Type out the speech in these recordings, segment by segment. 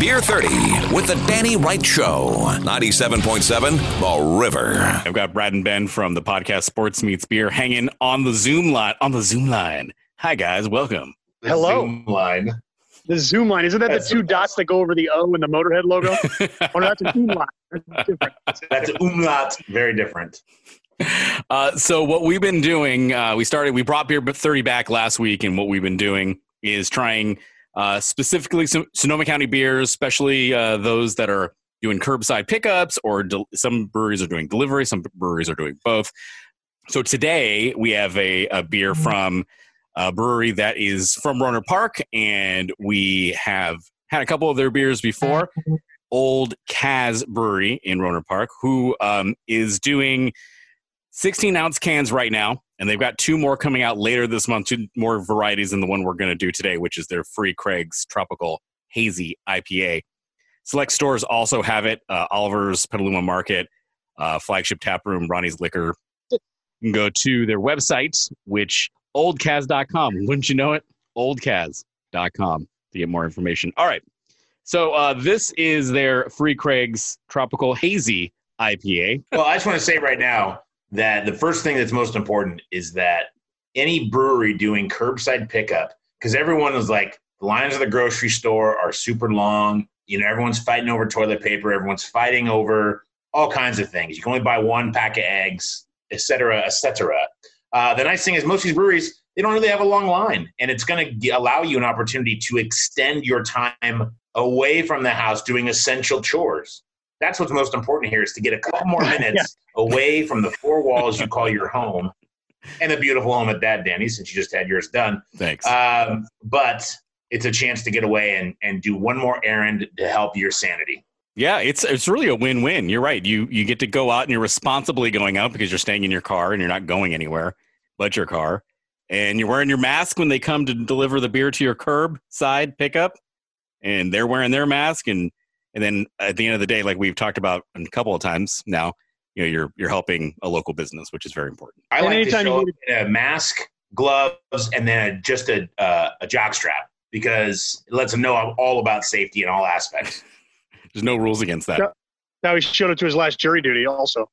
Beer 30 with the Danny Wright Show. 97.7 The River. I've got Brad and Ben from the podcast Sports Meets Beer hanging on the Zoom line. On the Zoom line. Hi guys, welcome. The Hello. Zoom line. The Zoom line. Isn't that That's the two the dots that go over the O in the Motorhead logo? oh, no, that's a Zoom line. That's different. That's umlaut. Very different. uh, so what we've been doing, uh, we started, we brought Beer 30 back last week, and what we've been doing is trying uh, specifically some Sonoma County beers, especially uh, those that are doing curbside pickups, or del- some breweries are doing delivery, some breweries are doing both. So today we have a, a beer from a brewery that is from Rohnert Park, and we have had a couple of their beers before. Old Caz Brewery in Rohnert Park, who um, is doing 16 ounce cans right now, and they've got two more coming out later this month, two more varieties than the one we're going to do today, which is their Free Craig's Tropical Hazy IPA. Select stores also have it uh, Oliver's, Petaluma Market, uh, Flagship Tap Room, Ronnie's Liquor. You can go to their website, which oldcaz.com. Wouldn't you know it? Oldcaz.com to get more information. All right. So uh, this is their Free Craig's Tropical Hazy IPA. Well, I just want to say right now that the first thing that's most important is that any brewery doing curbside pickup, because everyone is like, the lines of the grocery store are super long. You know, everyone's fighting over toilet paper. Everyone's fighting over all kinds of things. You can only buy one pack of eggs, et cetera, et cetera. Uh, the nice thing is most of these breweries, they don't really have a long line. And it's going to allow you an opportunity to extend your time away from the house doing essential chores. That's what's most important here is to get a couple more minutes away from the four walls you call your home and a beautiful home at that, Danny, since you just had yours done. Thanks. Um, but it's a chance to get away and, and do one more errand to help your sanity. Yeah, it's it's really a win-win. You're right. You you get to go out and you're responsibly going out because you're staying in your car and you're not going anywhere but your car. And you're wearing your mask when they come to deliver the beer to your curb side pickup. And they're wearing their mask and and then at the end of the day, like we've talked about a couple of times now, you know, you're you're helping a local business, which is very important. I And like to anytime show you a mask, gloves, and then a, just a, uh, a jock strap because it lets them know I'm all about safety in all aspects. There's no rules against that. Yeah. Now he showed it to his last jury duty also.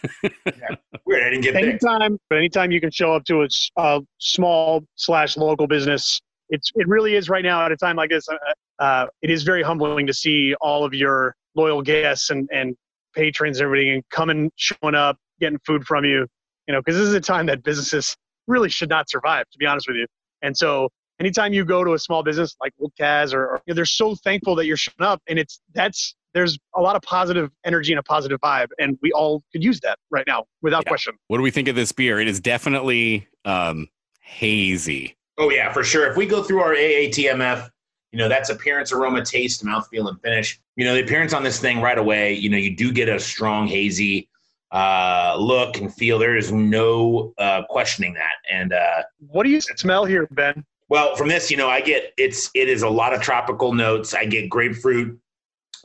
Weird, I didn't get picked. Anytime, but anytime you can show up to a, s- a small slash local business, it's it really is right now at a time like this. Uh, uh, it is very humbling to see all of your loyal guests and and patrons, and everything, and coming, showing up, getting food from you. You know, because this is a time that businesses really should not survive, to be honest with you. And so, anytime you go to a small business like Old Caz, or, or you know, they're so thankful that you're showing up, and it's that's there's a lot of positive energy and a positive vibe, and we all could use that right now, without Yeah. question. What do we think of this beer? It is definitely um, hazy. Oh yeah, for sure. If we go through our AATMF, you know, that's appearance, aroma, taste, mouthfeel, and finish. You know, the appearance on this thing right away, you know, you do get a strong hazy uh, look and feel. There is no uh, questioning that. And uh, What do you smell here, Ben? well, from this, you know, I get it's it is a lot of tropical notes. I get grapefruit,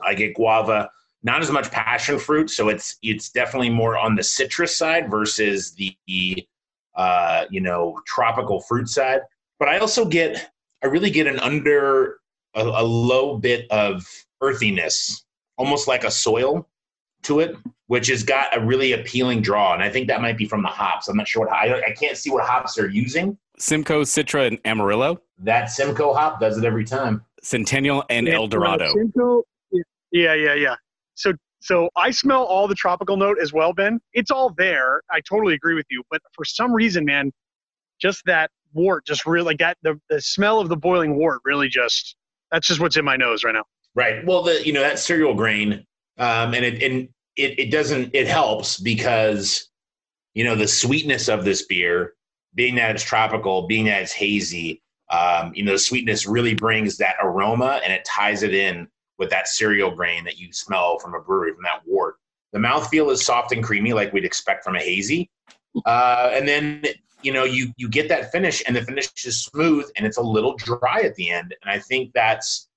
I get guava, not as much passion fruit. So it's it's definitely more on the citrus side versus the uh, you know tropical fruit side. But I also get I really get an under a, a low bit of earthiness, almost like a soil to it, which has got a really appealing draw. And I think that might be from the hops. I'm not sure what I, I can't see what hops they're using. Simcoe, Citra, and Amarillo, That Simcoe hop does it every time. Centennial, and Yeah, El Dorado. Simcoe- Yeah, yeah, yeah. So, so I smell all the tropical note as well, Ben. It's all there. I totally agree with you. But for some reason, man, just that wort, just really like that. The the smell of the boiling wort really just. That's just what's in my nose right now. Right. Well, the you know that cereal grain, um, and it and it it doesn't it helps because you know the sweetness of this beer, being that it's tropical, being that it's hazy, um, you know the sweetness really brings that aroma and it ties it in with that cereal grain that you smell from a brewery from that wort. The mouthfeel is soft and creamy like we'd expect from a hazy, uh, and then you know you you get that finish and the finish is smooth and it's a little dry at the end, and I think that's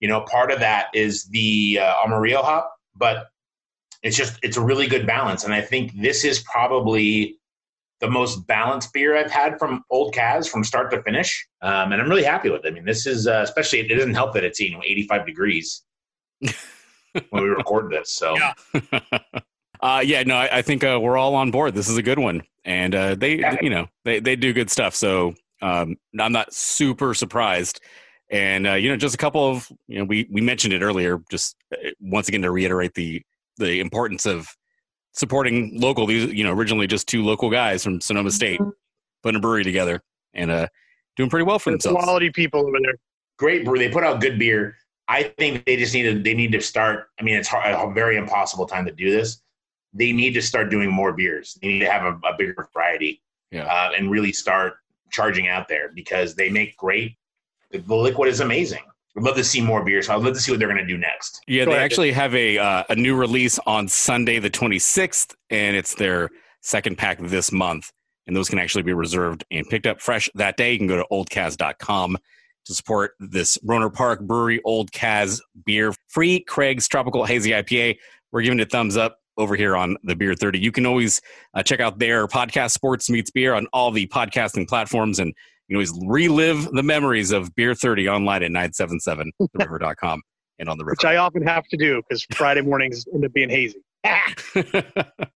you know, part of that is the uh, Amarillo hop, but it's just it's a really good balance, and I think this is probably the most balanced beer I've had from Old Caz from start to finish, um, and I'm really happy with it. I mean, this is uh, especially it doesn't help that it's you know 85 degrees, when we record this. So Yeah. uh, yeah, no, I, I think uh, we're all on board. This is a good one, and uh, they, Yeah. you know, they they do good stuff. So um, I'm not super surprised. And uh, you know, just a couple of you know, we we mentioned it earlier. Just uh, once again to reiterate the the importance of supporting local. These you know, originally just two local guys from Sonoma State putting a brewery together and uh, doing pretty well for They're themselves. quality people over there. great brew. They put out good beer. I think they just need to. They need to start. I mean, it's hard, a very impossible time to do this. They need to start doing more beers. They need to have a, a bigger variety, Yeah. uh, and really start charging out there because they make great. The, the liquid is amazing. I'd love to see more beers. I'd love to see what they're going to do next. Yeah, Go they ahead. actually have a uh, a new release on Sunday the 26th, and it's their second pack this month. And those can actually be reserved and picked up fresh that day. You can go to oldcaz.com to support this Rohnert Park Brewery Old Caz beer, free Craig's Tropical Hazy IPA. We're giving it a thumbs up over here on the Beer 30. You can always uh, check out their podcast, Sports Meets Beer, on all the podcasting platforms. And you can always relive the memories of Beer 30 online at 977theriver.com and on the river. which I often have to do because Friday mornings end up being hazy.